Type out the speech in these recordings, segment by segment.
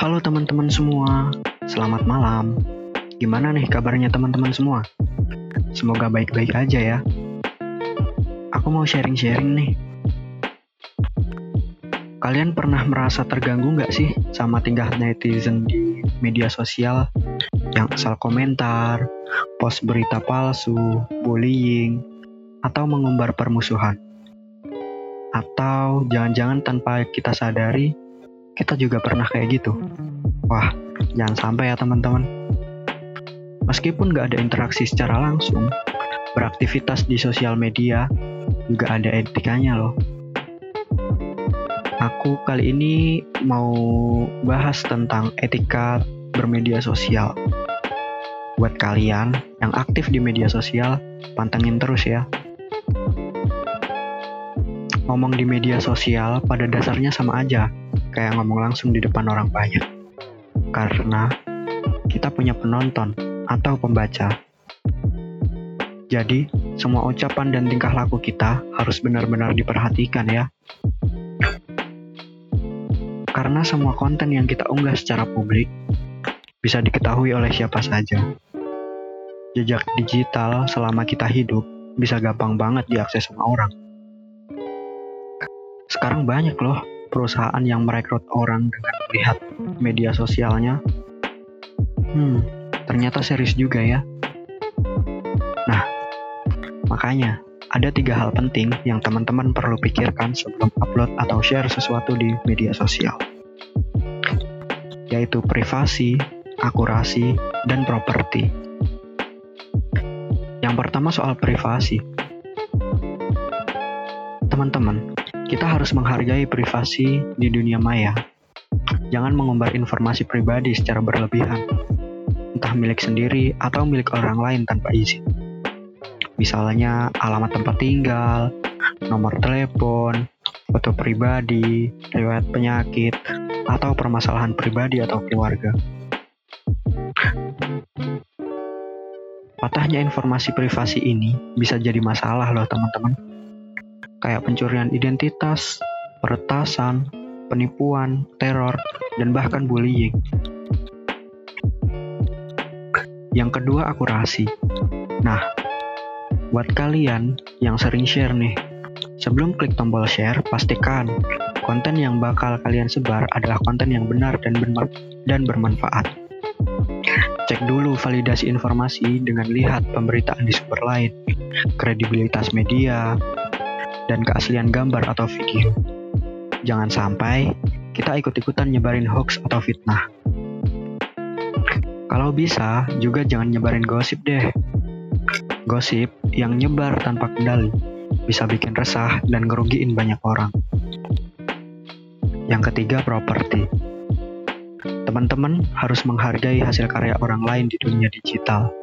Halo teman-teman semua, selamat malam. Gimana nih kabarnya teman-teman semua? Semoga baik-baik aja ya. Aku mau sharing-sharing nih. Kalian pernah merasa terganggu nggak sih sama tingkah netizen di media sosial yang asal komentar, post berita palsu, bullying, atau mengumbar permusuhan? Atau jangan-jangan tanpa kita sadari, kita juga pernah kayak gitu. Wah, jangan sampai ya teman-teman. Meskipun gak ada interaksi secara langsung, beraktivitas di sosial media juga ada etikanya loh. Aku kali ini mau bahas tentang etika bermedia sosial. Buat kalian yang aktif di media sosial, pantengin terus ya. Ngomong di media sosial pada dasarnya sama aja, kayak ngomong langsung di depan orang banyak. Karena kita punya penonton atau pembaca. Jadi, semua ucapan dan tingkah laku kita harus benar-benar diperhatikan ya. Karena semua konten yang kita unggah secara publik bisa diketahui oleh siapa saja. Jejak digital selama kita hidup bisa gampang banget diakses sama orang. Sekarang banyak loh perusahaan yang merekrut orang dengan melihat media sosialnya. Hmm, ternyata serius juga ya. Nah, makanya ada tiga hal penting yang teman-teman perlu pikirkan sebelum upload atau share sesuatu di media sosial. Yaitu privasi, akurasi, dan properti. Yang pertama soal privasi. Teman-teman, kita harus menghargai privasi di dunia maya. Jangan mengumbar informasi pribadi secara berlebihan, entah milik sendiri atau milik orang lain tanpa izin. Misalnya alamat tempat tinggal, nomor telepon, foto pribadi, riwayat penyakit, atau permasalahan pribadi atau keluarga. Patahnya informasi privasi ini bisa jadi masalah loh teman-teman kayak pencurian identitas, peretasan, penipuan, teror, dan bahkan bullying. Yang kedua, akurasi. Nah, buat kalian yang sering share nih, sebelum klik tombol share, pastikan konten yang bakal kalian sebar adalah konten yang benar dan benar dan bermanfaat. Cek dulu validasi informasi dengan lihat pemberitaan di sumber lain, kredibilitas media, dan keaslian gambar atau video. Jangan sampai kita ikut-ikutan nyebarin hoax atau fitnah. Kalau bisa, juga jangan nyebarin gosip deh. Gosip yang nyebar tanpa kendali bisa bikin resah dan ngerugiin banyak orang. Yang ketiga, properti. Teman-teman harus menghargai hasil karya orang lain di dunia digital.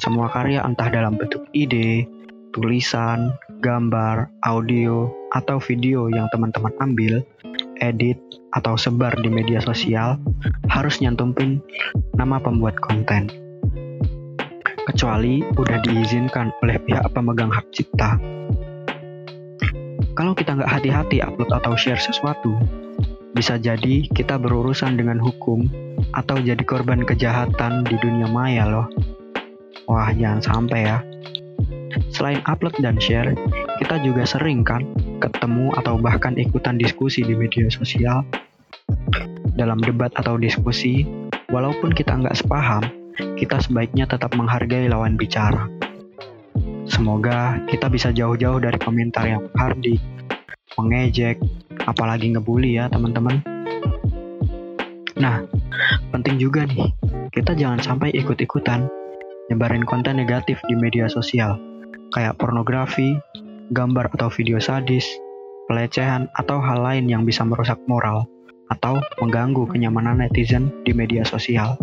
Semua karya entah dalam bentuk ide, tulisan, gambar, audio, atau video yang teman-teman ambil, edit, atau sebar di media sosial harus nyantumin nama pembuat konten. Kecuali udah diizinkan oleh pihak pemegang hak cipta. Kalau kita nggak hati-hati upload atau share sesuatu, bisa jadi kita berurusan dengan hukum atau jadi korban kejahatan di dunia maya loh. Wah, jangan sampai ya. Selain upload dan share, kita juga sering kan ketemu atau bahkan ikutan diskusi di media sosial. Dalam debat atau diskusi, walaupun kita nggak sepaham, kita sebaiknya tetap menghargai lawan bicara. Semoga kita bisa jauh-jauh dari komentar yang hardik, mengejek, apalagi ngebully ya teman-teman. Nah, penting juga nih, kita jangan sampai ikut-ikutan nyebarin konten negatif di media sosial kayak pornografi, gambar atau video sadis, pelecehan, atau hal lain yang bisa merusak moral atau mengganggu kenyamanan netizen di media sosial.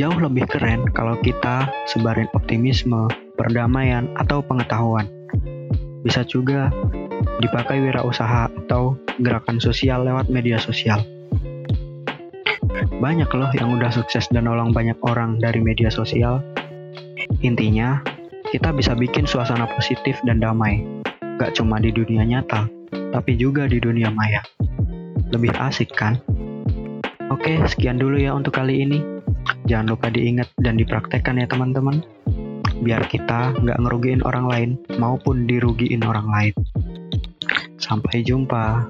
Jauh lebih keren kalau kita sebarin optimisme, perdamaian, atau pengetahuan. Bisa juga dipakai wirausaha atau gerakan sosial lewat media sosial. Banyak loh yang udah sukses dan nolong banyak orang dari media sosial Intinya, kita bisa bikin suasana positif dan damai, gak cuma di dunia nyata, tapi juga di dunia maya. Lebih asik kan? Oke, sekian dulu ya untuk kali ini. Jangan lupa diingat dan dipraktekkan ya teman-teman. Biar kita nggak ngerugiin orang lain maupun dirugiin orang lain. Sampai jumpa.